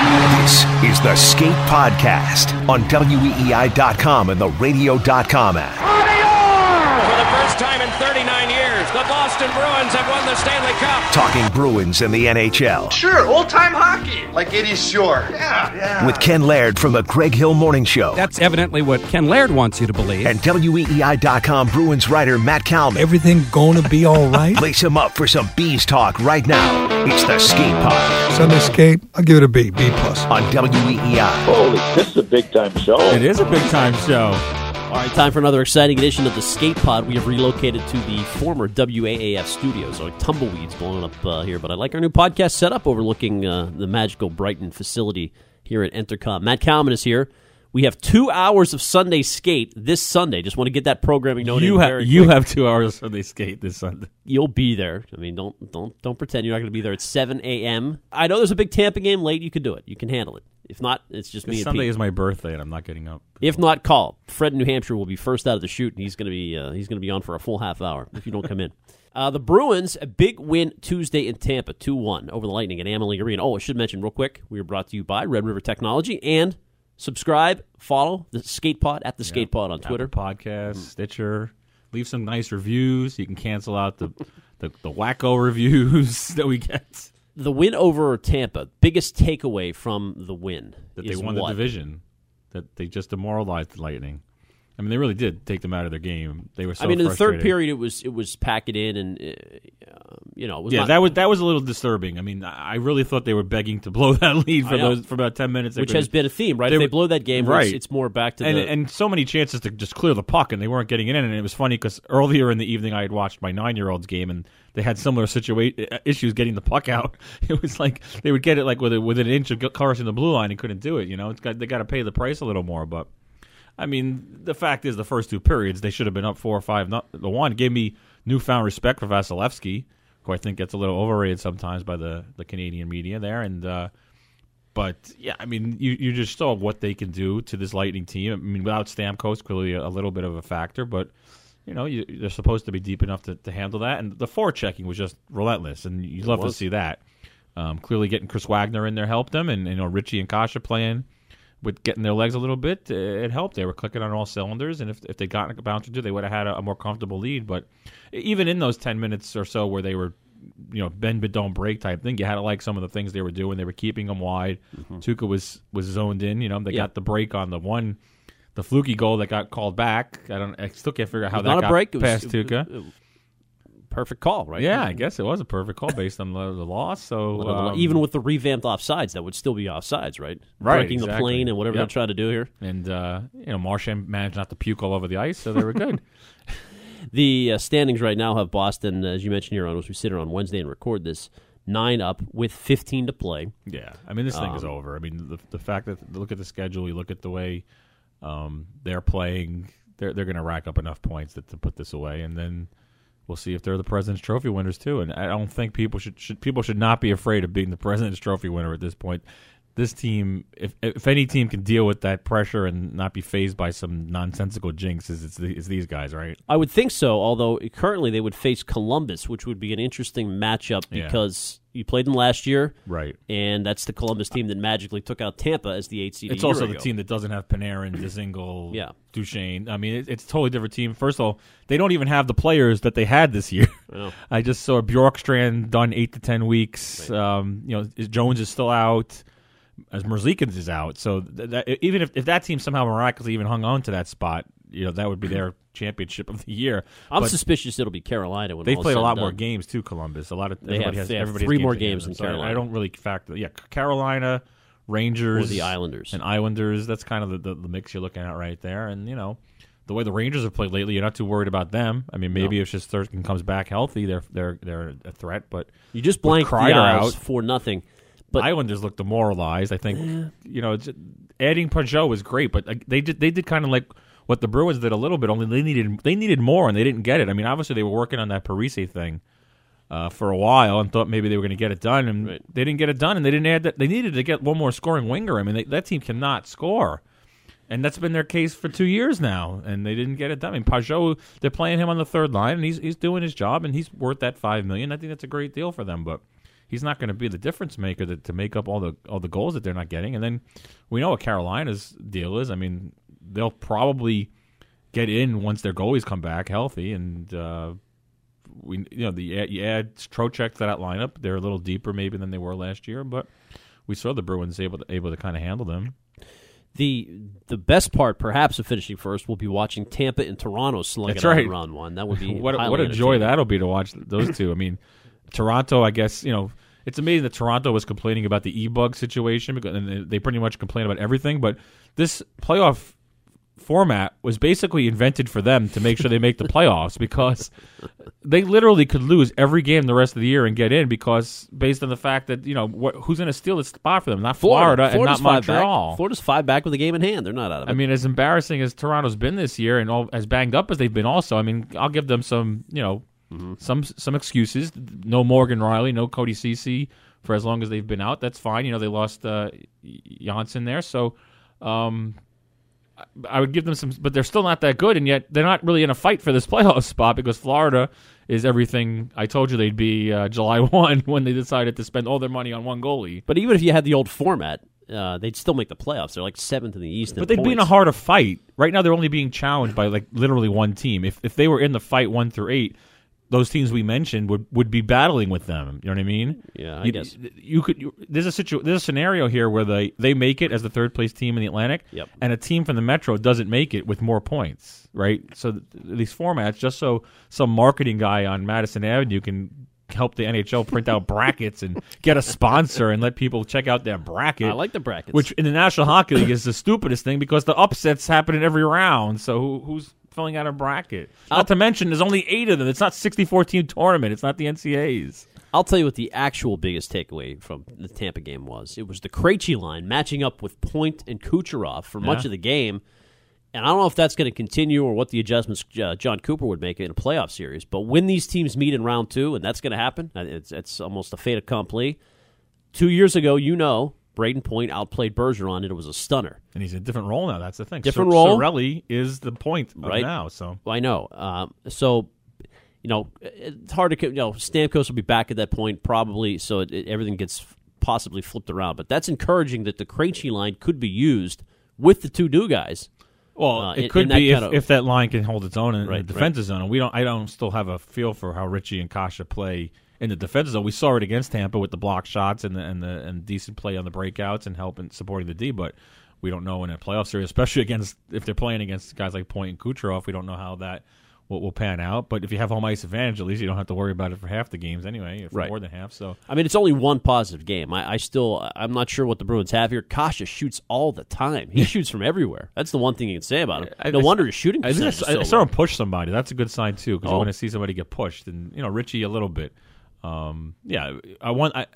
This is the Skate Podcast on WEEI.com and the radio.com app. For the first time in 39 years, the Boston Bruins have won the Stanley Cup. Talking Bruins and the NHL Sure, old time hockey. Like Eddie Shore. Yeah, yeah. with Ken Laird from the Greg Hill Morning Show That's evidently what Ken Laird wants you to believe. and WEEI.com Bruins writer Matt Kalman. Everything gonna be all right? Lace him up for some bees talk right now. It's the Skate Pod Sunday skate, I'll give it a B, B plus. on WEEI. Holy, this is a big time show. It is a big time show. All right, time for another exciting edition of the Skate Pod. We have relocated to the former WAAF studios, so tumbleweeds blowing up uh, here. But I like our new podcast setup overlooking uh, the magical Brighton facility here at Entercom. Matt Kalman is here. We have two hours of Sunday skate this Sunday. Just want to get that programming noted. You have you quick. have two hours of the skate this Sunday. You'll be there. I mean, don't don't don't pretend you're not going to be there at 7 a.m. I know there's a big Tampa game late. You can do it. You can handle it. If not, it's just me and Sunday is my birthday, and I'm not getting up. If not, call Fred in New Hampshire will be first out of the chute, and he's going to be uh, he's going to be on for a full half hour if you don't come in. Uh, the Bruins a big win Tuesday in Tampa, two one over the Lightning at Amalie Arena. Oh, I should mention real quick, we are brought to you by Red River Technology and subscribe, follow the Skate Pod at the Skate Pod on Twitter. Apple Podcast, Stitcher. Leave some nice reviews. You can cancel out the the, the wacko reviews that we get The win over Tampa, biggest takeaway from the win that they won what? the division. That they just demoralized the Lightning. I mean, they really did take them out of their game. They were. So I mean, in the third period, it was it was pack it in, and uh, you know, it was Yeah, not- that was that was a little disturbing. I mean, I really thought they were begging to blow that lead for those for about ten minutes. Which has been a theme, right? they if they blow that game, right. it's, it's more back to and the and so many chances to just clear the puck, and they weren't getting it in. And it was funny because earlier in the evening, I had watched my nine year old's game, and they had similar situation issues getting the puck out. It was like they would get it like with a, within an inch of crossing the blue line and couldn't do it. You know, it's got they got to pay the price a little more. But I mean, the fact is, the first two periods they should have been up four or five. Not the one gave me newfound respect for Vasilevskiy, who I think gets a little overrated sometimes by the the Canadian media there, and. uh but yeah, I mean, you, you just saw what they can do to this Lightning team. I mean, without Stamkos, clearly a, a little bit of a factor, but you know you, they're supposed to be deep enough to, to handle that. And the forechecking was just relentless, and you'd love to see that. Um, clearly, getting Chris Wagner in there helped them, and you know Ritchie and Kase playing with getting their legs a little bit, uh, it helped. They were clicking on all cylinders, and if if they got a bounce or two, they would have had a, a more comfortable lead. But even in those ten minutes or so where they were you know bend but don't break type thing. You had to like some of the things they were doing. They were keeping them wide. Tuukka was was zoned in. You know they Yeah. got the break on the one, the fluky goal that got called back. I don't. I still can't figure out how that not a got break. It was, past it- Tuukka. Perfect call, right? yeah, I guess it was a perfect call based on the, the loss. So um, even with the revamped offsides, that would still be offsides, right? Right, Breaking the plane and whatever Yep. they're trying to do here. and uh, you know Marchand managed not to puke all over the ice, so they were good. The uh, standings right now have Boston, as you mentioned here on as we sit here on Wednesday and record this, nine up with 15 to play. Yeah, I mean this thing is Um, over. I mean the the fact that look at the schedule, you look at the way um, they're playing, they're they're going to rack up enough points that, to put this away, and then we'll see if they're the President's Trophy winners too. And I don't think people should, should people should not be afraid of being the President's Trophy winner at this point. This team, if if any team can deal with that pressure and not be phased by some nonsensical jinxes, it's, the, it's these guys, right? I would think so, although currently they would face Columbus, which would be an interesting matchup Yeah. because you played them last year, Right. and that's the Columbus team that magically took out Tampa as the eight seed. It's also ago. the team that doesn't have Panarin, Dzingel, Yeah. Duchene. I mean, it, it's a totally different team. First of all, they don't even have the players that they had this year. I. I just saw Bjorkstrand done eight to ten weeks. Um, you know, Jones is still out, as Merzlikins is out. So th- that, even if, if that team somehow miraculously even hung on to that spot, you know, that would be their championship of the year. I'm But suspicious it'll be Carolina when is played a lot more games too. Columbus, a lot of They everybody have- has they everybody has three more games than So I- I don't really factor. Yeah, Carolina, Rangers, Or the Islanders. and Islanders. That's kind of the, the, the mix you're looking at right there. And you know, the way the Rangers have played lately, you're not too worried about them. I mean, maybe No. if Shesterkin comes back healthy, they're they're they're a threat. But You just blanked the out, for nothing. But Islanders look demoralized. I think you know, adding Pageau was great, but like, they did they did kind of like what the Bruins did a little bit. Only they needed they needed more, and they didn't get it. I mean, obviously they were working on that Parise thing uh, for a while and thought maybe they were going to get it done, and Right. they didn't get it done, and they didn't add that. They needed to get one more scoring winger. I mean, they, that team cannot score. And that's been their case for two years now, and they didn't get it done. I mean, Pageau, they're playing him on the third line, and he's he's doing his job, and he's worth that five million. I think that's a great deal for them. But he's not going to be the difference maker to, to make up all the all the goals that they're not getting. And then we know what Carolina's deal is. I mean, they'll probably get in once their goalies come back healthy, and uh, we you know the you add Trocheck to that lineup. They're a little deeper maybe than they were last year, but we saw the Bruins able to able to kind of handle them. The the best part, perhaps, of finishing first will be watching Tampa and Toronto slug That's it right. in round one. That would be what what a joy that'll be to watch those two. I mean, Toronto, I guess you know it's amazing that Toronto was complaining about the e bug situation because and they- pretty much complain about everything. But this playoff format was basically invented for them to make sure they make the playoffs because they literally could lose every game the rest of the year and get in because based on the fact that you know what, who's going to steal the spot for them, not Florida, and Florida's not five back. Florida's five back with a game in hand. They're not out of it. I mean, as embarrassing as Toronto's been this year, and all, as banged up as they've been, also, I mean, I'll give them some, you know, some some excuses. No Morgan Rielly, no Cody Ceci for as long as they've been out. That's fine. You know, they lost uh, Johnsson there, so um, I- I would give them some, but they're still not that good, and yet they're not really in a fight for this playoff spot because Florida is everything I told you they'd be uh, July one when they decided to spend all their money on one goalie. but even if you had the old format, uh, they'd still make the playoffs. They're like seventh in the East. But they'd be in a harder fight. Right now, they're only being challenged by like literally one team. If if they were in the fight one through eight, those teams we mentioned would, would be battling with them. You know what I mean? Yeah, I you, guess. you could. You, there's a situ, There's a scenario here where they they make it as the third place team in the Atlantic, Yep. and a team from the Metro doesn't make it with more points. Right. So th- these formats, just so some marketing guy on Madison Avenue can help the NHL print out brackets and get a sponsor and let people check out their bracket. I like the brackets. Which in the National Hockey League is the stupidest thing because the upsets happen in every round. So who, who's filling out a bracket? Not to mention, there's only eight of them. It's not 64 team tournament. It's not the NCAA's. I'll tell you what the actual biggest takeaway from the Tampa game was. It was the Krejci line matching up with Point and Kucherov for much Yeah. of the game. And I don't know if that's going to continue or what the adjustments uh, Jon Cooper would make in a playoff series. But when these teams meet in round two, and that's going to happen, uh, it's, it's almost a fait accompli. Two years ago, you know, Brayden Point outplayed Bergeron, and it was a stunner. And he's in a different role now. That's the thing. Different Sor- role. Cirelli is the point Right. now. So I know. Um, so, you know, it's hard to, you know, Stamkos will be back at that point probably, so it, it, everything gets possibly flipped around. But that's encouraging that the Krejci line could be used with the two new guys. Well, Uh, it in- could in be if, of- if that line can hold its own in Right, the defensive zone. And we don't. I don't still have a feel for how Ritchie and Kase play in the defensive zone. We saw it against Tampa with the block shots and the and the and decent play on the breakouts and helping supporting the D. But we don't know in a playoff series, especially against if they're playing against guys like Point and Kucherov. We don't know how that will, will pan out. But if you have home ice advantage, at least you don't have to worry about it for half the games anyway, if Right. more than half. So I mean, it's only one positive game. I, I still, I'm not sure what the Bruins have here. Kase shoots all the time. He shoots from everywhere. That's the one thing you can say about him. I- no I- wonder his shooting I, just, is I saw him push somebody. That's a good sign too, because Oh. you want to see somebody get pushed, and you know Ritchie a little bit. Um, yeah, I want. I,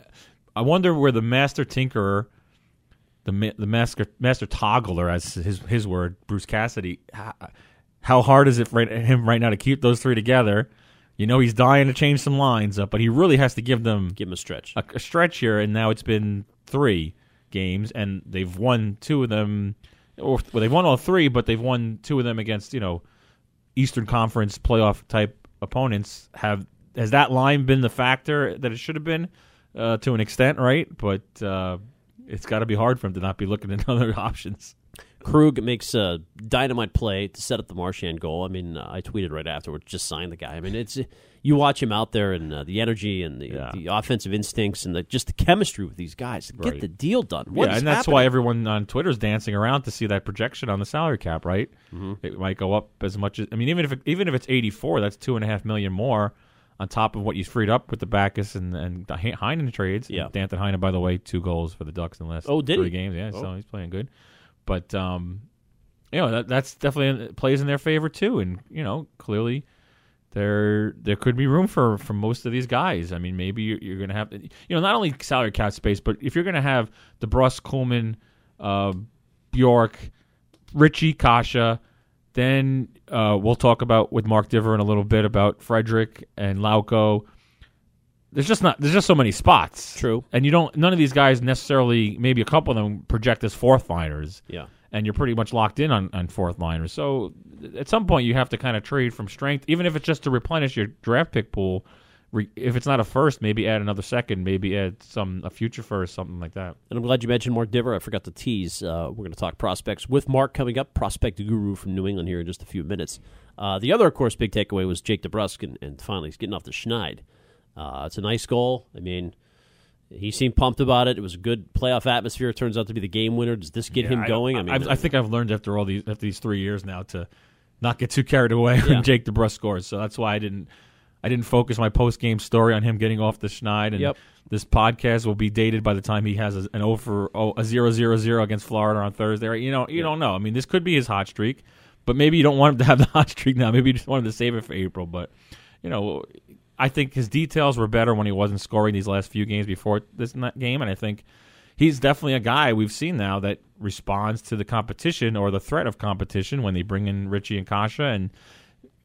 I wonder where the master tinkerer, the ma- the master master toggler, as his his word, Bruce Cassidy. How, how hard is it for him right now to keep those three together? You know he's dying to change some lines up, but he really has to give them Give him a stretch. a, a stretch here, and now it's been three games, and they've won two of them, or well, they've won all three, but they've won two of them against you know Eastern Conference playoff type opponents. Have has that line been the factor that it should have been uh, to an extent, right? But uh, it's got to be hard for him to not be looking at other options. Krug makes a dynamite play to set up the Marchand goal. I mean, uh, I tweeted right afterwards, just sign the guy. I mean, it's you watch him out there and uh, the energy and the, Yeah. the offensive instincts and the, just the chemistry with these guys. Get Right. the deal done. What yeah, and that's happening? why everyone on Twitter is dancing around to see that projection on the salary cap. Right, it might go up as much as I mean, even if it, even if it's eighty four, that's two and a half million more on top of what you freed up with the Backes and and the Heinen trades. Yeah. Danton Heinen, by the way, two goals for the Ducks in the last Oh, did three he? games. Yeah, Oh. so he's playing good. But um, you know that that's definitely plays in their favor too, and you know clearly there there could be room for for most of these guys. I mean, maybe you're, you're going to have you know not only salary cap space, but if you're going to have DeBrus, Kuhlman, uh, Bjork, Ritchie, Kase, then uh, we'll talk about with Mark Divver in a little bit about Frederic and Lauko. There's just not there's just so many spots. True. and you don't none of these guys necessarily. Maybe a couple of them project as fourth liners Yeah. and you're pretty much locked in on, on fourth liners. So at some point, you have to kind of trade from strength, even if it's just to replenish your draft pick pool. Re- if it's not a first, maybe add another second, maybe add some a future first, something like that. And I'm glad you mentioned Mark Divver. I forgot to tease. Uh, we're going to talk prospects with Mark coming up, prospect guru from New England here in just a few minutes. Uh, the other, of course, big takeaway was Jake DeBrusk, and, and finally he's getting off the schneid. Uh, it's a nice goal. I mean, he seemed pumped about it. It was a good playoff atmosphere. It turns out to be the game winner. Does this get him I- going? I, mean, I, I think I've learned after all these after these three years now to not get too carried away Yeah. when Jake DeBrusk scores. So that's why I didn't I didn't focus my post game story on him getting off the schneid. And Yep. this podcast will be dated by the time he has a, an oh over oh, a zero zero zero against Florida on Thursday. Right? You know, you don't know. I mean, this could be his hot streak, but maybe you don't want him to have the hot streak now. Maybe you just want him to save it for April. But you know, I think his details were better when he wasn't scoring these last few games before this game, and I think he's definitely a guy we've seen now that responds to the competition or the threat of competition when they bring in Ritchie and Kase and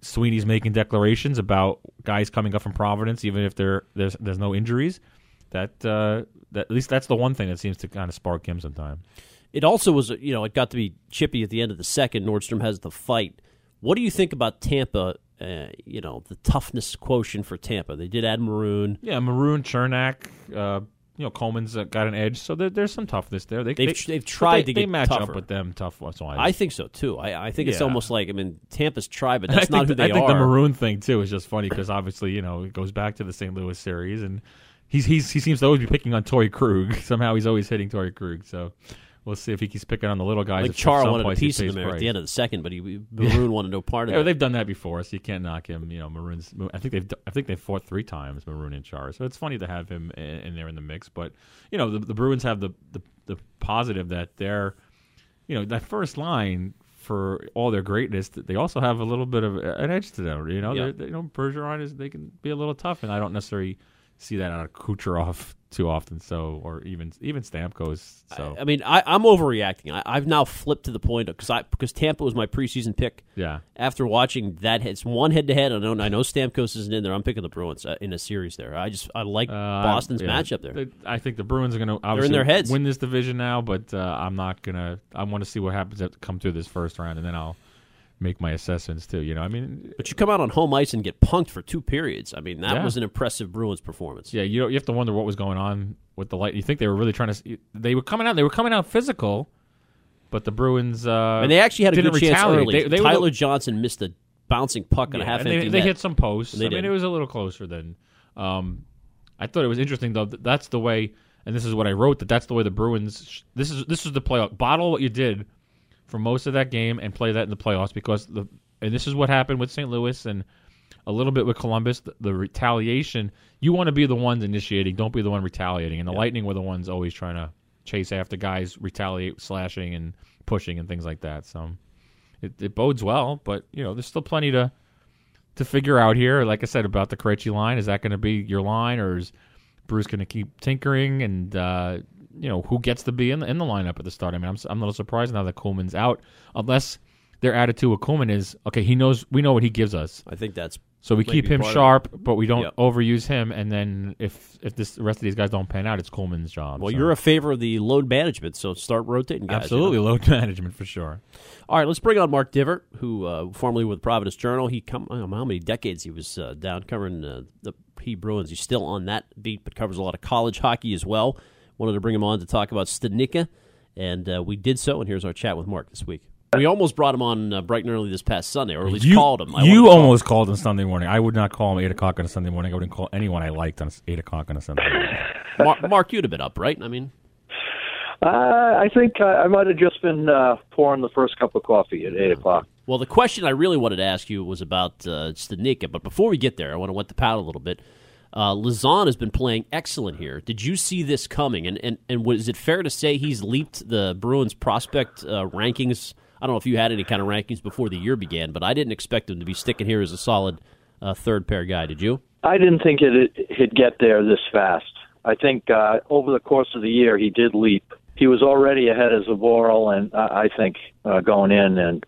Sweeney's making declarations about guys coming up from Providence, even if there there's there's no injuries. That uh, that at least that's the one thing that seems to kind of spark him sometimes. it also was, you know, it got to be chippy at the end of the second. Nordstrom has the fight. What do you think about Tampa? Uh, you know, the toughness quotient for Tampa. They did add Maroon. Yeah, Maroon, Cernak, uh, you know Coleman's uh, got an edge, so there, there's some toughness there. They, They've- they, they've but tried they, to they get match tougher. up with them tough. That's why I think so too. I, I think it's almost like I mean Tampa's tried, but that's not think who the, they I think are. the maroon thing too is just funny because obviously you know it goes back to the St. Louis series and he's he's he seems to always be picking on Torey Krug. Somehow he's always hitting Torey Krug. So we'll see if he keeps picking on the little guys. like Char wanted a piece of there at the end of the second, but he Maroon wanted no part of Yeah, it. they've done that before, so you can't knock him. You know, Maroon's. I think they've. I think they've fought three times, Maroon and Char. So it's funny to have him in, in there in the mix. But you know, the, the Bruins have the, the the positive that they're, you know, that first line for all their greatness, they also have a little bit of an edge to them. You know, Yeah. They're- they, you know, Bergeron is they can be a little tough, and I don't necessarily see that out of Kucherov too often. So, or even even Stamkos. So I mean, I, I'm overreacting. I, I've now flipped to the point because I because Tampa was my preseason pick. yeah. After watching that, it's one head to head. I know I know Stamkos isn't in there. I'm picking the Bruins uh, in a series there. I just I like Uh, Boston's yeah. matchup there. The- I think the Bruins are going to in their heads. win this division now, but uh, I'm not going to. I want to see what happens to come through this first round, and then I'll make my assessments too. You know, I mean, But you come out on home ice and get punked for two periods. I mean, that Yeah. was an impressive Bruins performance. yeah, you you have to wonder what was going on with the light. You think they were really trying to? They were coming out. They were coming out physical, but the Bruins uh, And they actually had a good chance retaliate. early. They, they were- Tyler Johnson missed a bouncing puck on a half empty they, they hit some posts. They I mean, it was a little closer than. Um, I thought it was interesting though. That that's the way, and this is what I wrote. That that's the way the Bruins. This is this is the playoff. Bottle what you did for most of that game and play that in the playoffs because the and this is what happened with St. Louis and a little bit with Columbus. The, the retaliation. You want to be the ones initiating. Don't be the one retaliating. And the Lightning were the ones always trying to chase after guys, retaliate, slashing, and pushing and things like that. So it, it bodes well, but you know, there's still plenty to to figure out here. Like I said about the Krejci line, is that going to be your line, or is Bruce going to keep tinkering? And uh, you know, who gets to be in the, in the lineup at the start? I mean, I'm I'm a little surprised now that Kuhlman's out, unless their attitude with Kuhlman is okay. He knows we know what he gives us, I think that's so we keep him part of it. sharp, but we don't Yep. overuse him. And then if if this the rest of these guys don't pan out, it's Kuhlman's job. well. So- You're a favor of the load management, so start rotating guys. you know? absolutely load management for sure. All right, let's bring on Mark Divver, who uh, formerly with Providence Journal. He come I don't know how many decades he was uh, down covering uh, the P Bruins. He's still on that beat, but covers a lot of college hockey as well. Wanted to bring him on to talk about Studnicka, and uh, we did so. And here's our chat with Mark this week. We almost brought him on uh, bright and early this past Sunday, or at least you, called him. I You to call him. almost called him Sunday morning. I would not call him eight o'clock on a Sunday morning. I wouldn't call anyone I liked on eight o'clock on a Sunday morning. Mark, Mark, you'd have been up, right? I mean, Uh, I think I, I might have just been uh, pouring the first cup of coffee at eight o'clock. Well, the question I really wanted to ask you was about uh, Studnicka, but before we get there, I want to wet the palate a little bit. Uh, Lauzon has been playing excellent here. Did you see this coming? And and and was it fair to say he's leaped the Bruins prospect uh, rankings? I don't know if you had any kind of rankings before the year began, but I didn't expect him to be sticking here as a solid uh, third pair guy. Did you? I didn't think it he'd get there this fast. I think uh, over the course of the year he did leap. He was already ahead of Zboril, and uh, I think uh, going in, and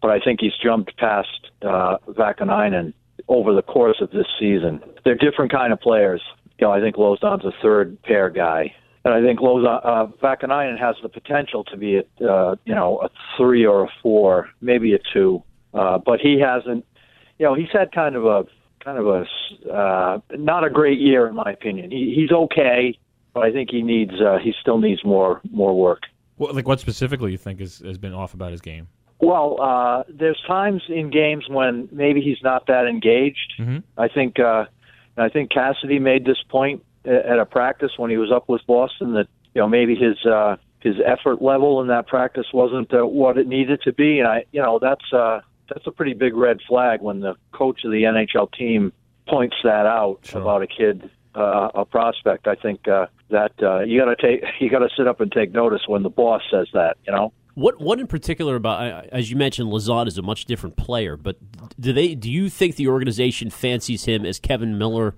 but I think he's jumped past uh, Vaakanainen over the course of this season. They're different kind of players. You know, I think Lauzon's a third pair guy, and I think Lauzon, uh, has the potential to be, a, uh, you know, a three or a four, maybe a two. Uh, but he hasn't. You know, he's had kind of a kind of a uh, not a great year in my opinion. He, he's okay, but I think he needs uh, he still needs more more work. Well, like what specifically you think is, has been off about his game? Well, uh, there's times in games when maybe he's not that engaged. Mm-hmm. I think uh, I think Cassidy made this point at a practice when he was up with Boston that you know maybe his uh, his effort level in that practice wasn't uh, what it needed to be, and I you know that's uh, that's a pretty big red flag when the coach of the NHL team points that out Sure. about a kid, uh, a prospect. I think uh, that uh, you got to take you got to sit up and take notice when the boss says that. You know. What what in particular about as you mentioned, Lazard is a much different player. But do they do you think the organization fancies him as Kevin Miller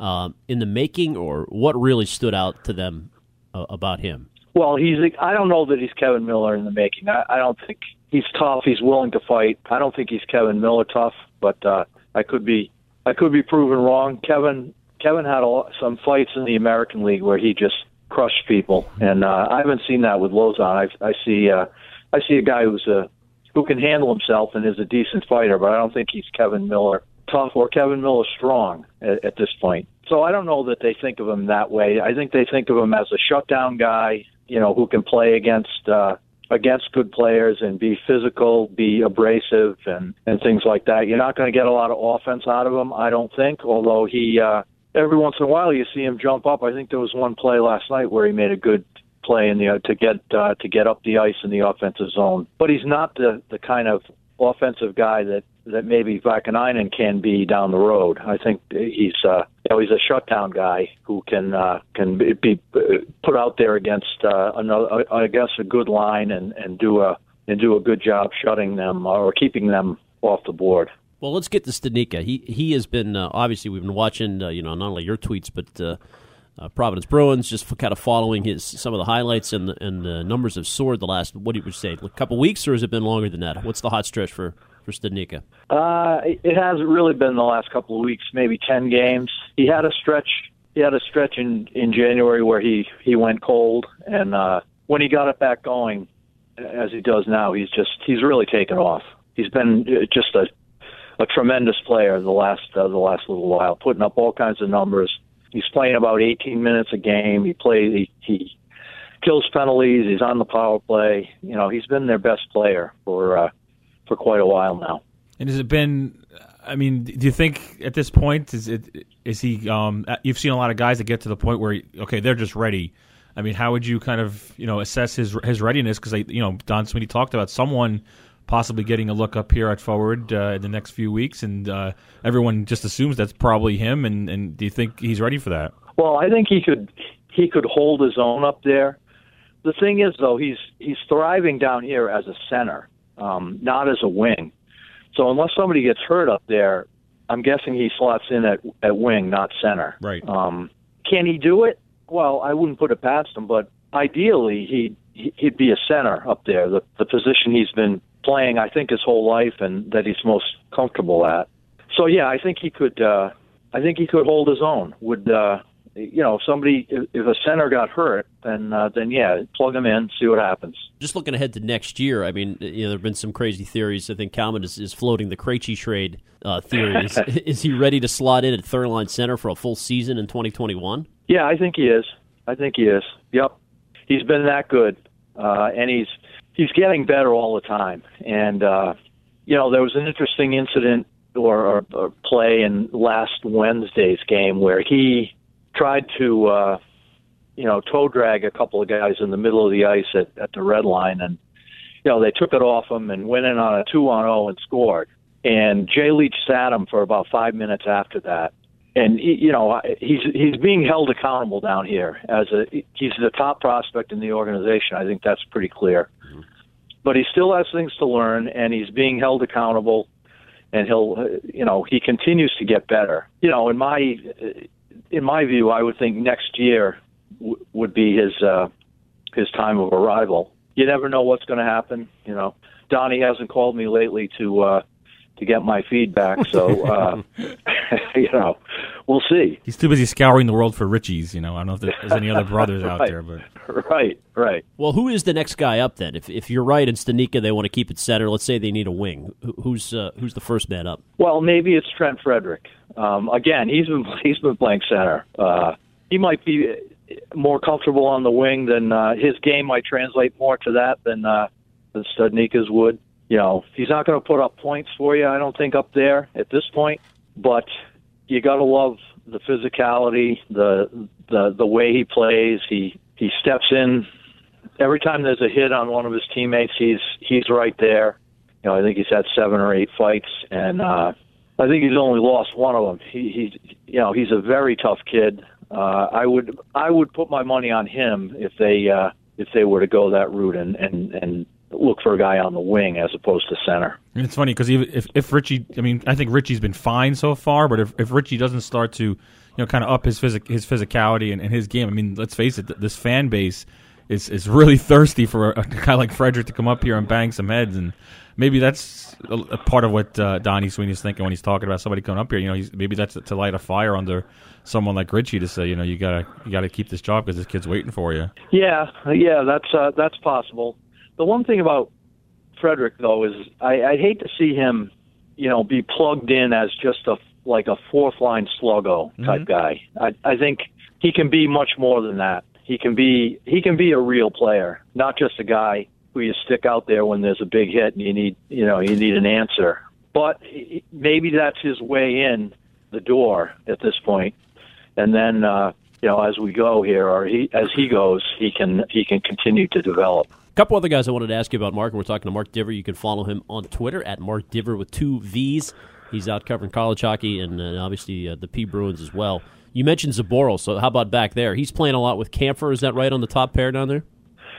um, in the making, or what really stood out to them uh, about him? Well, he's. I don't know that he's Kevin Miller in the making. I, I don't think he's tough. He's willing to fight. I don't think he's Kevin Miller tough, but uh, I could be. I could be proven wrong. Kevin. Kevin had a, some fights in the American League where he just crushed people, and uh, I haven't seen that with Lauzon. I, I see. Uh, I see a guy who's a who can handle himself and is a decent fighter, but I don't think he's Kevin Miller tough or Kevin Miller strong at, at this point. So I don't know that they think of him that way. I think they think of him as a shutdown guy, you know, who can play against uh, against good players and be physical, be abrasive, and and things like that. You're not going to get a lot of offense out of him, I don't think. Although he uh, every once in a while you see him jump up. I think there was one play last night where he made a good play in the to get uh, to get up the ice in the offensive zone. But he's not the the kind of offensive guy that that maybe Vaakanainen can be down the road. I think he's uh, you know he's a shutdown guy who can uh, can be, be put out there against uh, another uh, against a good line and and do a and do a good job shutting them or keeping them off the board. Well, let's get to Studnicka. He he has been uh, obviously we've been watching uh, you know not only your tweets but uh, uh, Providence Bruins just kind of following his some of the highlights and the, and the numbers have soared the last what do you say a couple weeks or has it been longer than that? What's the hot stretch for for Studnicka? Uh, it it hasn't really been the last couple of weeks, maybe ten games. He had a stretch. He had a stretch in in January where he he went cold, and uh, when he got it back going, as he does now, he's just he's really taken off. He's been just a a tremendous player the last uh, the last little while, putting up all kinds of numbers. He's playing about 18 minutes a game. He plays. He, he kills penalties. He's on the power play. You know, he's been their best player for uh, for quite a while now. And has it been? I mean, do you think at this point is it is he? Um, you've seen a lot of guys that get to the point where okay, they're just ready. I mean, how would you kind of you know assess his his readiness? Because you know Don Sweeney talked about someone possibly getting a look up here at forward uh, in the next few weeks, and uh, everyone just assumes that's probably him. And, and do you think he's ready for that? Well, I think he could he could hold his own up there. The thing is, though, he's he's thriving down here as a center, um, not as a wing. So unless somebody gets hurt up there, I'm guessing he slots in at at wing, not center. Right. Um, can he do it? Well, I wouldn't put it past him, but ideally he he'd be a center up there, the the position he's been playing, I think, his whole life, and that he's most comfortable at. So yeah, I think he could. Uh, I think he could hold his own. Would uh, you know if somebody if, if a center got hurt, then uh, then yeah, plug him in, see what happens. Just looking ahead to next year, I mean, you know, there have been some crazy theories. I think Kalman is, is floating the Krejci trade uh, theory. Is, is he ready to slot in at third line center for a full season in 2021? Yeah, I think he is. I think he is. Yep, he's been that good, uh, and he's he's getting better all the time. And uh, you know, there was an interesting incident or, or, or play in last Wednesday's game where he tried to, uh, you know, toe drag a couple of guys in the middle of the ice at, at the red line, and you know they took it off him and went in on a two on zero and scored. And Jay Leach sat him for about five minutes after that and you know he's he's being held accountable down here as a he's the top prospect in the organization. I think that's pretty clear. But he still has things to learn, and he's being held accountable. And he'll, uh, you know, he continues to get better. You know, in my in my view, I would think next year w- would be his uh, his time of arrival. You never know what's going to happen. You know, Donnie hasn't called me lately to uh, to get my feedback, so. Uh, you know, we'll see. He's too busy scouring the world for Ritchies. You know, I don't know if there's any other brothers out there, but Right, right. Well, who is the next guy up then? If if you're right and Studnicka, they want to keep it center. Let's say they need a wing. Who's uh, who's the first man up? Well, maybe it's Trent Frederic. Um, again, he's been he's been playing center. Uh, he might be more comfortable on the wing than uh, his game might translate more to that than uh, than Studnicka's would. You know, he's not going to put up points for you. I don't think up there at this point, but you got to love the physicality, the the the way he plays. He he steps in every time there's a hit on one of his teammates. He's he's right there. You know, I think he's had seven or eight fights, and uh, I think he's only lost one of them. He, he you know, he's a very tough kid. Uh, I would I would put my money on him if they uh, if they were to go that route and and and look for a guy on the wing as opposed to center. And it's funny because if if Ritchie, I mean, I think Ritchie's been fine so far, but if, if Ritchie doesn't start to, you know, kind of up his physic his physicality and, and his game, I mean, let's face it, this fan base is is really thirsty for a, a guy like Frederic to come up here and bang some heads, and maybe that's a, a part of what uh, Donnie Sweeney's thinking when he's talking about somebody coming up here. You know, he's, maybe that's to light a fire under someone like Ritchie to say, you know, you gotta you gotta keep this job because this kid's waiting for you. Yeah, yeah, that's uh, that's possible. The one thing about Frederic though is I, I'd hate to see him, you know, be plugged in as just a like a fourth line sluggo type guy. I, I think he can be much more than that. He can be he can be a real player, not just a guy who you stick out there when there's a big hit and you need you know you need an answer. But maybe that's his way in the door at this point. point, and then uh, you know as we go here or he as he goes, he can he can continue to develop. Couple other guys I wanted to ask you about, Mark. and We're talking to Mark Divver. You can follow him on Twitter at Mark Divver with two V's. He's out covering college hockey and uh, obviously uh, the P Bruins as well. You mentioned Zboril, so how about back there? He's playing a lot with Kampfer. Is that right on the top pair down there?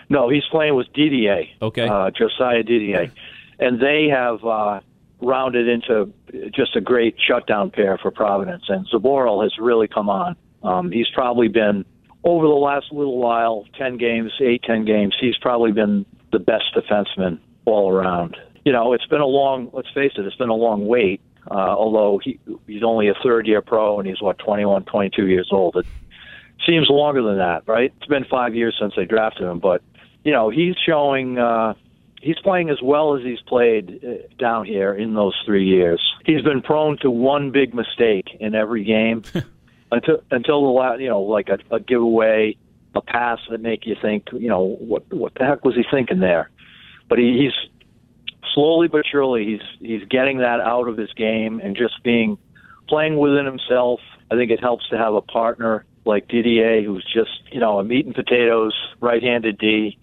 No, he's playing with Didier. Okay. Uh, Josiah Didier. And they have uh, rounded into just a great shutdown pair for Providence. And Zboril has really come on. Um, he's probably been, over the last little while, 10 games, 8, 10 games, he's probably been the best defenseman all around. You know, it's been a long, let's face it, it's been a long wait. Uh, although he, he's only a third year pro and he's, what, 21, 22 years old. It, seems longer than that, right? It's been five years since they drafted him, but you know he's showing uh, he's playing as well as he's played uh, down here in those three years. He's been prone to one big mistake in every game until until the last, you know, like a, a giveaway, a pass that make you think, you know, what what the heck was he thinking there? But he, he's slowly but surely he's he's getting that out of his game and just being playing within himself. I think it helps to have a partner like Didier, who's just you know a meat and potatoes right-handed D,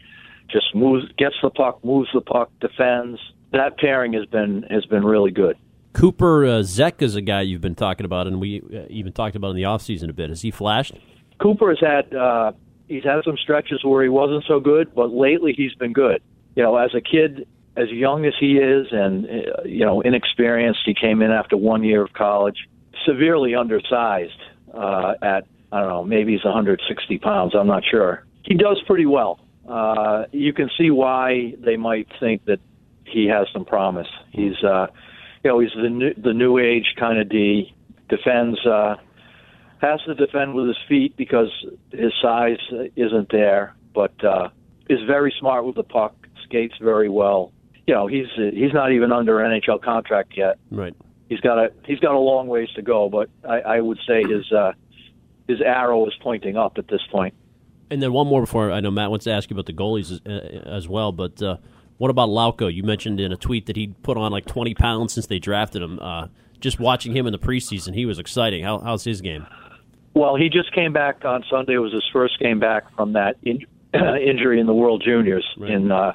just moves, gets the puck, moves the puck, defends. That pairing has been has been really good. Cooper uh, Zech is a guy you've been talking about, and we uh, even talked about in the offseason a bit. Has he flashed? Cooper has had uh, he's had some stretches where he wasn't so good, but lately he's been good. You know, as a kid, as young as he is, and uh, you know, inexperienced, he came in after one year of college, severely undersized uh, at I don't know, maybe he's 160 pounds. I'm not sure. He does pretty well. Uh, you can see why they might think that he has some promise. He's, uh, you know, he's the new, the new age kind of D. Defends, uh, has to defend with his feet because his size isn't there, but uh, is very smart with the puck. Skates very well. You know, he's he's not even under NHL contract yet. Right. He's got a he's got a long ways to go, but I, I would say his uh, his arrow is pointing up at this point. And then one more before I know Matt wants to ask you about the goalies as, uh, as well. But uh, what about Lauko? You mentioned in a tweet that he put on like 20 pounds since they drafted him. Uh, just watching him in the preseason, he was exciting. How, how's his game? Well, he just came back on Sunday. It was his first game back from that in- injury in the World Juniors in uh,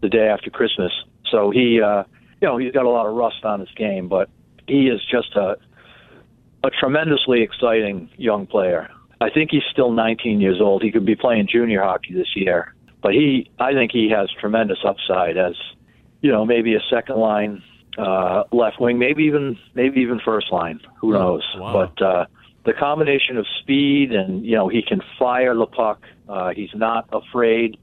the day after Christmas. So he, uh, you know, he's got a lot of rust on his game, but he is just a a tremendously exciting young player. I think he's still 19 years old. He could be playing junior hockey this year, but he, I think he has tremendous upside as, you know, maybe a second line uh, left wing, maybe even maybe even first line. Who knows? Wow. But uh, the combination of speed and you know he can fire the puck. Uh, he's not afraid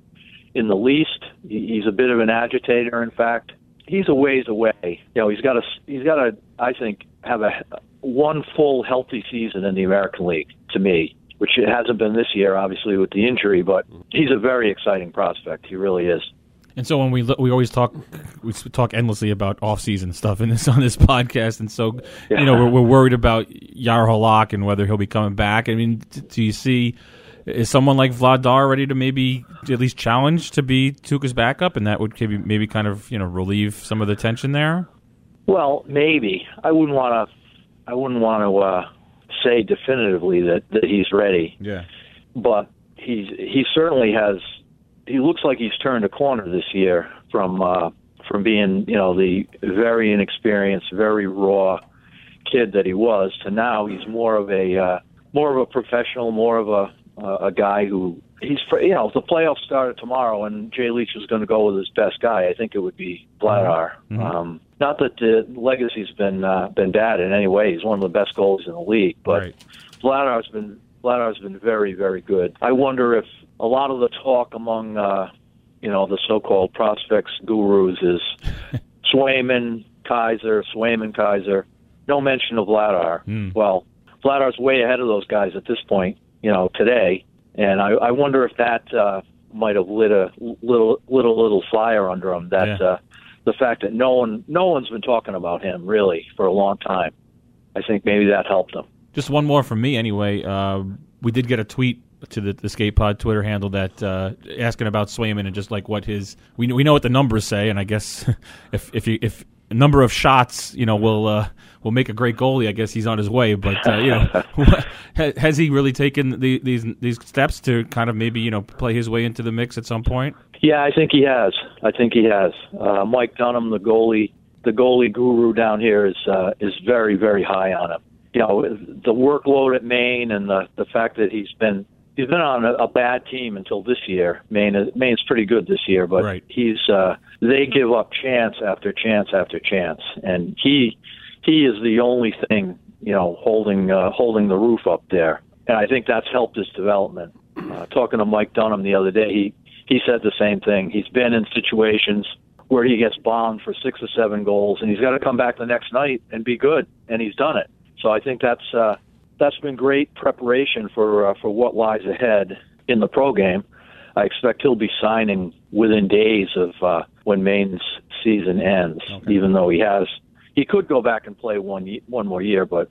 in the least. He's a bit of an agitator. In fact, he's a ways away. You know, he's got to he's got to I think have a one full healthy season in the American League to me, which it hasn't been this year, obviously with the injury. But he's a very exciting prospect. He really is. And so when we look, we always talk we talk endlessly about off season stuff in this on this podcast, and so you know we're, we're worried about Yar Halak and whether he'll be coming back. I mean, do you see is someone like Vladar ready to maybe at least challenge to be Tuukka's backup, and that would maybe maybe kind of you know relieve some of the tension there? Well, maybe I wouldn't want to. I wouldn't want to uh, say definitively that, that he's ready, Yeah. but he's he certainly has. He looks like he's turned a corner this year from uh, from being you know the very inexperienced, very raw kid that he was to now he's more of a uh, more of a professional, more of a uh, a guy who he's you know if the playoffs started tomorrow and Jay Leach was going to go with his best guy, I think it would be Vladar. Um, not that the Lagacé's been uh, been bad in any way. He's one of the best goalies in the league, but Right. Vladar's been Vladar's been very very good. I wonder if a lot of the talk among uh, you know the so-called prospects gurus is Swayman, Keyser, Swayman, Keyser. No mention of Vladar. Well, Vladar's way ahead of those guys at this point, you know, today. And I, I wonder if that uh, might have lit a little little little fire under him. That Yeah. uh, the fact that no one no one's been talking about him really for a long time. I think maybe that helped him. Just one more from me, anyway. Uh, we did get a tweet to the, the Skate Pod Twitter handle that uh, asking about Swayman and just like what his we we know what the numbers say, and I guess if if you, if a number of shots, you know, will uh, will make a great goalie. I guess he's on his way, but uh, you know, has he really taken the, these these steps to kind of maybe you know play his way into the mix at some point? Yeah, I think he has. I think he has. Uh, Mike Dunham, the goalie, the goalie guru down here, is uh, is very very high on him. You know, the workload at Maine and the the fact that he's been he's been on a, a bad team until this year. Maine is, Maine's pretty good this year, but Right. he's uh, they give up chance after chance after chance, and he he is the only thing you know holding uh, holding the roof up there, and I think that's helped his development. Uh, talking to Mike Dunham the other day, he he said the same thing. He's been in situations where he gets bombed for six or seven goals, and he's got to come back the next night and be good, and he's done it. So I think that's uh, that's been great preparation for uh, for what lies ahead in the pro game. I expect he'll be signing within days of uh, when Maine's season ends. Even though he has, he could go back and play one one more year, but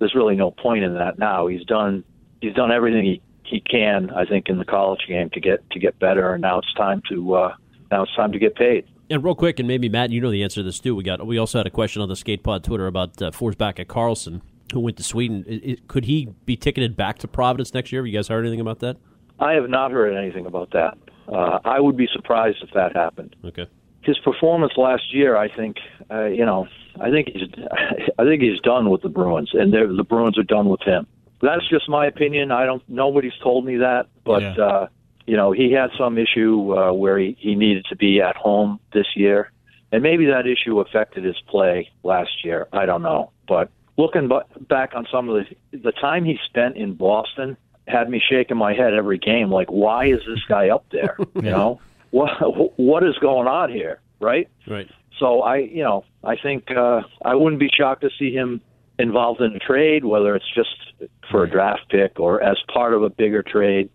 there's really no point in that now. He's done he's done everything he he can, I think, in the college game to get to get better, and now it's time to uh, now it's time to get paid. And real quick, and maybe Matt, you know the answer to this too. We got we also had a question on the Skate Pod Twitter about uh, Forsbacka Karlsson, who went to Sweden. Could he be ticketed back to Providence next year? Have you guys heard anything about that? I have not heard anything about that. Uh, I would be surprised if that happened. Okay. His performance last year, I think, uh, you know, I think he's, I think he's done with the Bruins, and the Bruins are done with him. That's just my opinion. I don't. Nobody's told me that, but Yeah. uh, you know, he had some issue uh, where he, he needed to be at home this year, and maybe that issue affected his play last year. I don't know, but looking bu- back on some of the the time he spent in Boston had me shaking my head every game. Like, why is this guy up there? You know, what what is going on here? Right? Right. So I, you know, I think uh, I wouldn't be shocked to see him involved in a trade, whether it's just for a draft pick or as part of a bigger trade.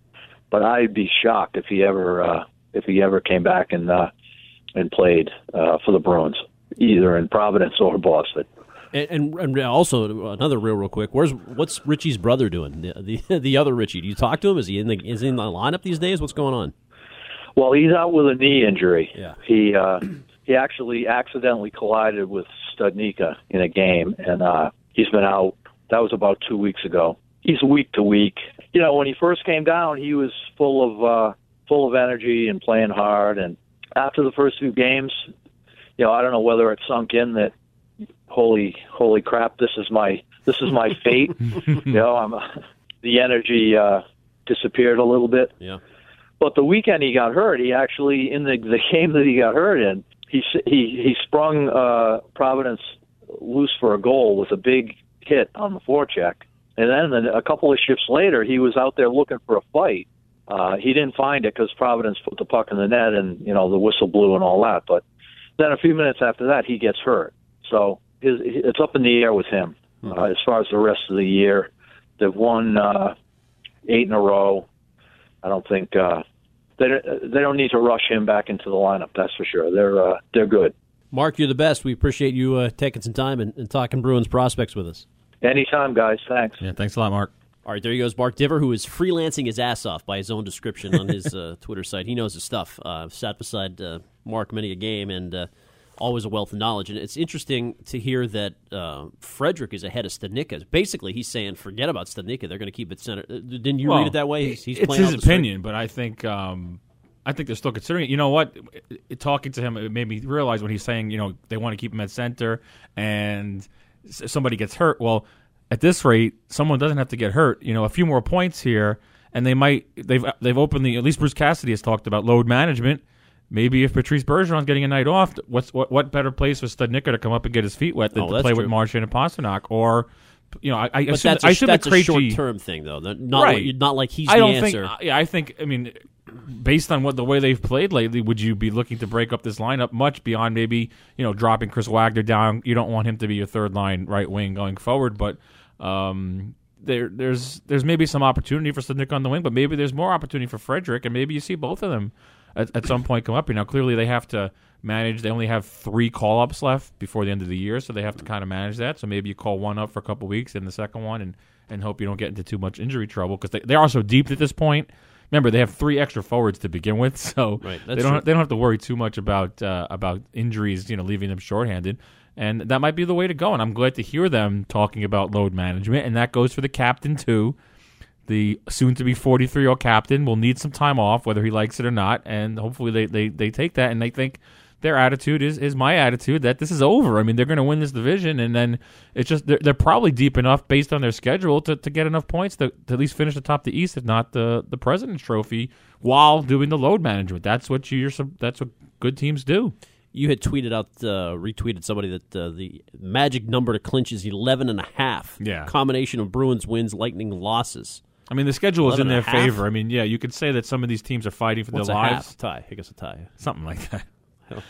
But I'd be shocked if he ever uh, if he ever came back and uh, and played uh, for the Bruins, either in Providence or Boston. And, and, and also another real, real quick. Where's what's Ritchie's brother doing? The, the the other Ritchie. Do you talk to him? Is he in the is he in the lineup these days? What's going on? Well, he's out with a knee injury. Yeah. He uh, he actually accidentally collided with Studnicka in a game, and uh, he's been out. That was about two weeks ago. He's week to week. You know, when he first came down, he was full of uh, full of energy and playing hard. And after the first few games, you know, I don't know whether it sunk in that holy holy crap, this is my this is my fate. you know, I'm the energy uh, disappeared a little bit. Yeah. But the weekend he got hurt, he actually in the the game that he got hurt in, he he he sprung uh, Providence loose for a goal with a big hit on the forecheck, and then the- a couple of shifts later, he was out there looking for a fight. Uh, he didn't find it because Providence put the puck in the net, and you know the whistle blew and all that. But then a few minutes after that, he gets hurt. So his, it's up in the air with him. uh, as far as the rest of the year. They've won uh, eight in a row. I don't think uh, they don't- they don't need to rush him back into the lineup. That's for sure. They're uh, they're good. Mark, you're the best. We appreciate you uh, taking some time and, and talking Bruins prospects with us. Anytime, guys. Thanks. Yeah, thanks a lot, Mark. All right, there he goes, Mark Divver, who is freelancing his ass off by his own description on his uh, Twitter site. He knows his stuff. Uh, I've sat beside uh, Mark many a game and uh, always a wealth of knowledge. And it's interesting to hear that uh, Frederic is ahead of Studnicka. Basically, he's saying, forget about Studnicka. They're going to keep it center. Uh, Didn't you Well, read it that way? He's, he's it's his the opinion, but I think um, I think they're still considering it. You know what? It- it- talking to him, it made me realize when he's saying, you know, they want to keep him at center, and somebody gets hurt. Well, at this rate, someone doesn't have to get hurt. You know, a few more points here, and they might. They've they've openly. At least Bruce Cassidy has talked about load management. Maybe if Patrice Bergeron's getting a night off, what's what, what better place for Studnicka to come up and get his feet wet than Oh, to play true. with Marchand and Pastrnak? Or, you know, I, I But assume, that's a, I assume that's a short term thing, though. Not, Right. like, not like he's I the don't answer. think. Yeah, I think. I mean, based on what the way they've played lately, would you be looking to break up this lineup much beyond maybe you know dropping Chris Wagner down? You don't want him to be your third line right wing going forward, but um, there there's there's maybe some opportunity for Studnicka on the wing, but maybe there's more opportunity for Frederic, and maybe you see both of them at, at some point come up. You know, clearly they have to manage. They only have three call ups left before the end of the year, so they have to kind of manage that. So maybe you call one up for a couple weeks, and the second one, and and hope you don't get into too much injury trouble because they they are so deep at this point. Remember, they have three extra forwards to begin with, so Right, they don't true. they don't have to worry too much about uh, about injuries, you know, leaving them shorthanded. And that might be the way to go. And I'm glad to hear them talking about load management. And that goes for the captain too. The soon to be 43 year old captain will need some time off, whether he likes it or not. And hopefully they, they, they take that and they think their attitude is, is my attitude that this is over. I mean, they're going to win this division. And then it's just, they're, they're probably deep enough based on their schedule to, to get enough points to, to at least finish atop the East, if not the, the President's Trophy, while doing the load management. That's what you, are that's what good teams do. You had tweeted out, uh, retweeted somebody that uh, the magic number to clinch is 11 and a half. Yeah. Combination of Bruins wins, Lightning losses. I mean, the schedule is in their favor. I mean, yeah, you could say that some of these teams are fighting for What's their a lives, half? Tie. I guess a tie. something like that.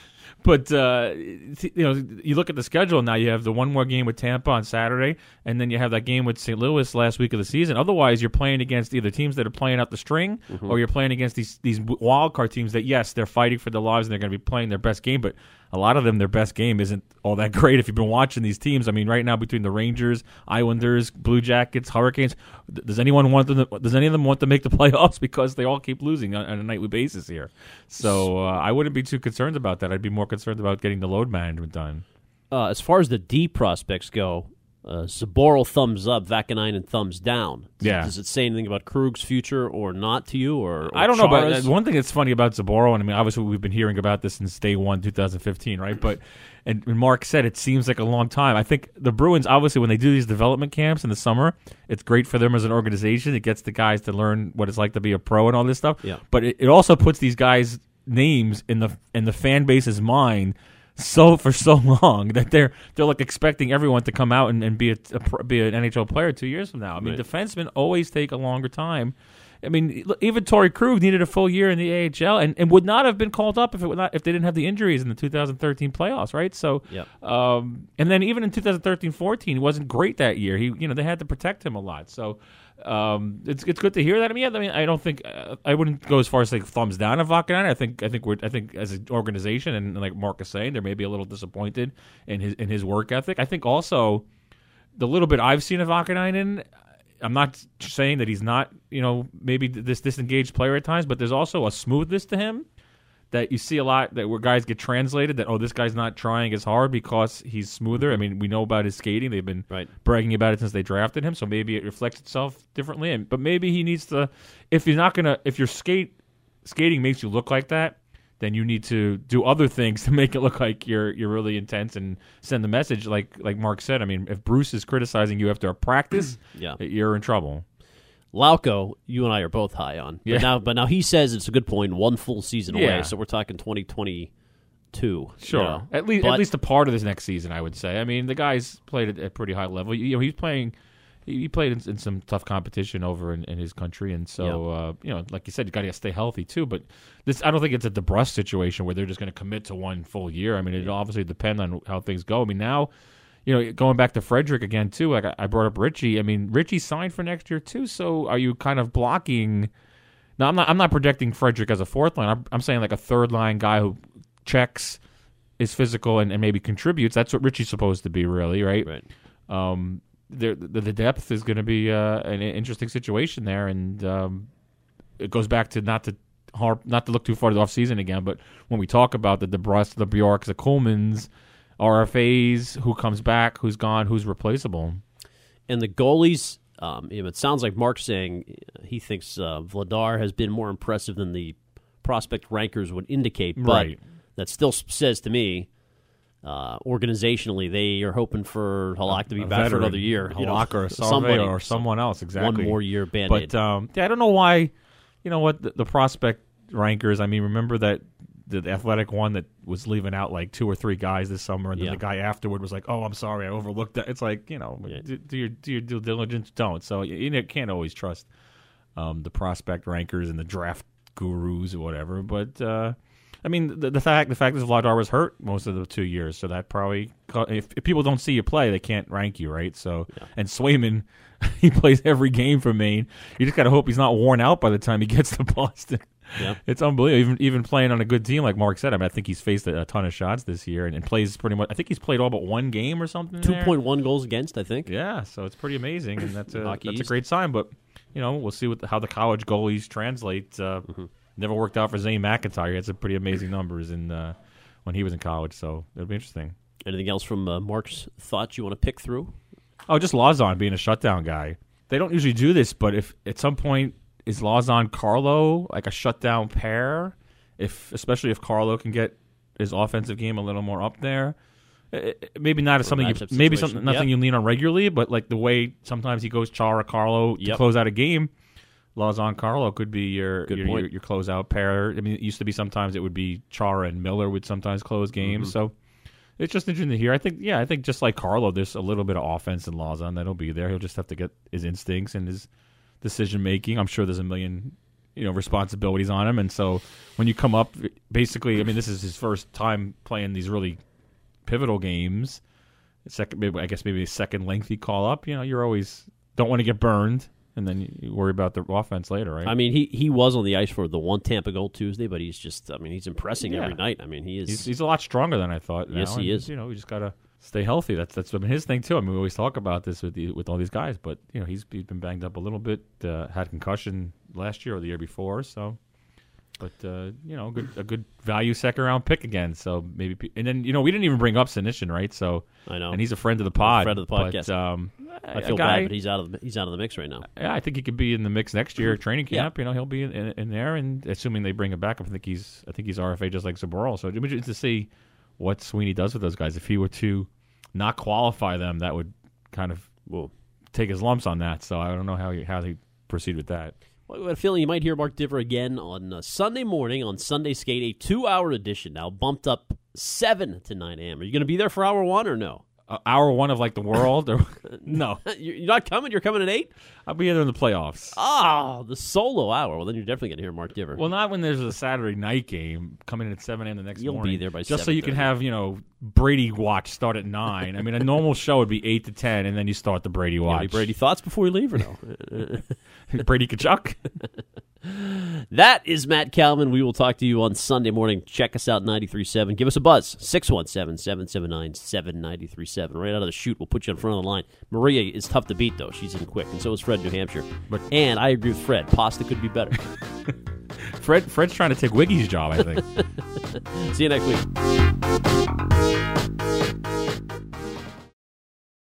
But uh, you know, you look at the schedule now. You have the one more game with Tampa on Saturday, and then you have that game with St. Louis last week of the season. Otherwise, you're playing against either teams that are playing out the string, or you're playing against these these wild card teams that yes, they're fighting for their lives and they're going to be playing their best game. But a lot of them, their best game isn't all that great. If you've been watching these teams, I mean, right now between the Rangers, Islanders, Blue Jackets, Hurricanes, does anyone want them? To, does any of them want to make the playoffs because they all keep losing on, on a nightly basis here? So uh, I wouldn't be too concerned about that. I'd be more concerned about getting the load management done. Uh, as far as the D prospects go, uh, Zboril thumbs up, Vaakanainen thumbs down. Does, Yeah. Does it say anything about Krug's future or not to you? Or, or I don't know, but uh, one thing that's funny about Zboril, and I mean, obviously we've been hearing about this since day one, 2015, right? But and, and Mark said it seems like a long time. I think the Bruins, obviously, when they do these development camps in the summer, it's great for them as an organization. It gets the guys to learn what it's like to be a pro and all this stuff. Yeah. But it, it also puts these guys' names in the in the fan base's mind so for so long that they're they're like expecting everyone to come out and, and be a, a be an NHL player two years from now. I mean, Right. defensemen always take a longer time. I mean, even Torey Krug needed a full year in the AHL and, and would not have been called up if it would not if they didn't have the injuries in the 2013 playoffs, right? So, Yep. um, and then even in 2013-14, he wasn't great that year. He, you know, they had to protect him a lot. So, um, it's it's good to hear that. I mean, I mean, I don't think uh, I wouldn't go as far as like thumbs down of Vaakanainen. I think I think we're I think as an organization and like Mark is saying, they're maybe a little disappointed in his in his work ethic. I think also the little bit I've seen of Vaakanainen, I'm not saying that he's not, you know, maybe this disengaged player at times, but there's also a smoothness to him that you see a lot that where guys get translated that oh this guy's not trying as hard because he's smoother. I mean, we know about his skating; they've been Right. bragging about it since they drafted him, so maybe it reflects itself differently. And but maybe he needs to, if you're not gonna, if your skate skating makes you look like that. Then you need to do other things to make it look like you're you're really intense and send the message like like Mark said. I mean, if Bruce is criticizing you after a practice, Yeah. you're in trouble. Lauko, you and I are both high on. Yeah. But now, but now he says it's a good point. One full season Yeah. away, so we're talking 2022. Sure. you know. At least But- at least a part of this next season, I would say. I mean, the guy's played at a pretty high level. You know, he's playing. He played in, in some tough competition over in, in his country, and so uh, you know, like you said, you got to stay healthy too. But this, I don't think it's a DeBrusk situation where they're just going to commit to one full year. I mean, it obviously depend on how things go. I mean, now you know, going back to Frederic again too. Like I, brought up Ritchie. I mean, Ritchie signed for next year too. So are you kind of blocking? Now I'm not. I'm not projecting Frederic as a fourth line. I'm, I'm saying like a third line guy who checks, is physical, and, and maybe contributes. That's what Ritchie's supposed to be, really, right? Right. Um, the, the depth is going to be uh, an interesting situation there, and um, it goes back to not to harp, not to look too far to the off season again. But when we talk about the DeBrusk, the Bjorks, the Colemans, RFAs, who comes back, who's gone, who's replaceable. And the goalies, um, it sounds like Mark's saying he thinks uh, Vladar has been more impressive than the prospect rankers would indicate. But Right. that still says to me, uh, organizationally, they are hoping for Halak to be A back for another year. you know, Halak or somebody, or someone else, exactly. One more year band-aid. But um, yeah, I don't know why. You know what? The, the prospect rankers. I mean, remember that the, athletic one that was leaving out like two or three guys this summer, and then Yeah. the guy afterward was like, "Oh, I'm sorry, I overlooked that." It's like you know, do, do your do your due diligence. Don't. So you, you can't always trust um, the prospect rankers and the draft gurus or whatever. But uh, I mean, the, the fact the fact is Vladar was hurt most of the two years, so that probably if, if people don't see you play, they can't rank you, right? So and Swayman, he plays every game for Maine. You just got to hope he's not worn out by the time he gets to Boston. Yeah. It's unbelievable. Even even playing on a good team, like Mark said, I mean, I think he's faced a, a ton of shots this year and, and plays pretty much. I think he's played all but one game or something. Two point one goals against, I think. Yeah, so it's pretty amazing, and that's a that's a great sign. But you know, we'll see what the, how the college goalies translate. Uh, Mm-hmm. Never worked out for Zane McIntyre. He had some pretty amazing numbers in uh, when he was in college, so it'll be interesting. Anything else from uh, Mark's thoughts you want to pick through? Oh, just Lauzon being a shutdown guy. They don't usually do this, but if at some point is Lauzon Carlo like a shutdown pair, if especially if Carlo can get his offensive game a little more up there. eh, Maybe not as something you, maybe something nothing Yep. you lean on regularly, but like the way sometimes he goes Chara Carlo to Yep. close out a game. Lauzon Carlo could be your Good your, your your closeout pair. I mean, it used to be sometimes it would be Chara and Miller would sometimes close games. Mm-hmm. So it's just interesting to hear. I think, yeah, I think just like Carlo, there's a little bit of offense in Lauzon that'll be there. He'll just have to get his instincts and his decision making. I'm sure there's a million, you know, responsibilities on him, and so when you come up, basically, I mean, this is his first time playing these really pivotal games. Second, maybe I guess maybe a second lengthy call up. You know, you're always don't want to get burned, and then you- worry about the offense later, right? I mean, he, he was on the ice for the one Tampa goal Tuesday, but he's just, I mean, he's impressing Yeah. every night. I mean, he is. He's, he's a lot stronger than I thought. Yes, now, he and, is. You know, we just gotta stay healthy. That's that's been his thing too. I mean, we always talk about this with the, with all these guys, but you know, he's he's been banged up a little bit. Uh, had concussion last year or the year before, so. But uh, you know, good, a good value second round pick again. So maybe, and then you know, we didn't even bring up Senyshyn, right? So I know. and he's a friend of the pod. friend of the but, podcast. um, I feel guy- bad, but he's out of the, he's out of the mix right now. yeah, I think he could be in the mix next year, training Yeah. camp. You know, he'll be in, in, in there, and assuming they bring him back, I think he's I think he's RFA just like Zboril. So it'd be interesting to see what Sweeney does with those guys. If he were to not qualify them, that would kind of well take his lumps on that. So I don't know how he, how he proceed with that. Well, I feeling you might hear Mark Divver again on uh, Sunday morning on Sunday Skate, a two-hour edition now, bumped up seven to nine a.m. Are you going to be there for hour one or no? Uh, hour one of like the world, or no? You're you're not coming. You're coming at eight. I'll be there in the playoffs. Ah, the solo hour. Well, then you're definitely going to hear Mark Divver. Well, not when there's a Saturday night game coming in at seven a.m. the next You'll be morning. there by just so you can 7:30. have you know Brady watch start at nine. I mean, a normal show would be eight to ten, and then you start the Brady Got watch. Any Brady thoughts before we leave or no? Brady Tkachuk. that is Matt Kalman. We will talk to you on Sunday morning. Check us out 93.7. Give us a buzz 617-779-7937. Right out of the chute, we'll put you in front of the line. Maria is tough to beat though. She's in quick, and so is Fred, New Hampshire. But- and I agree with Fred. Pasta could be better. Fred Fred's trying to take Wiggy's job, I think. See you next week.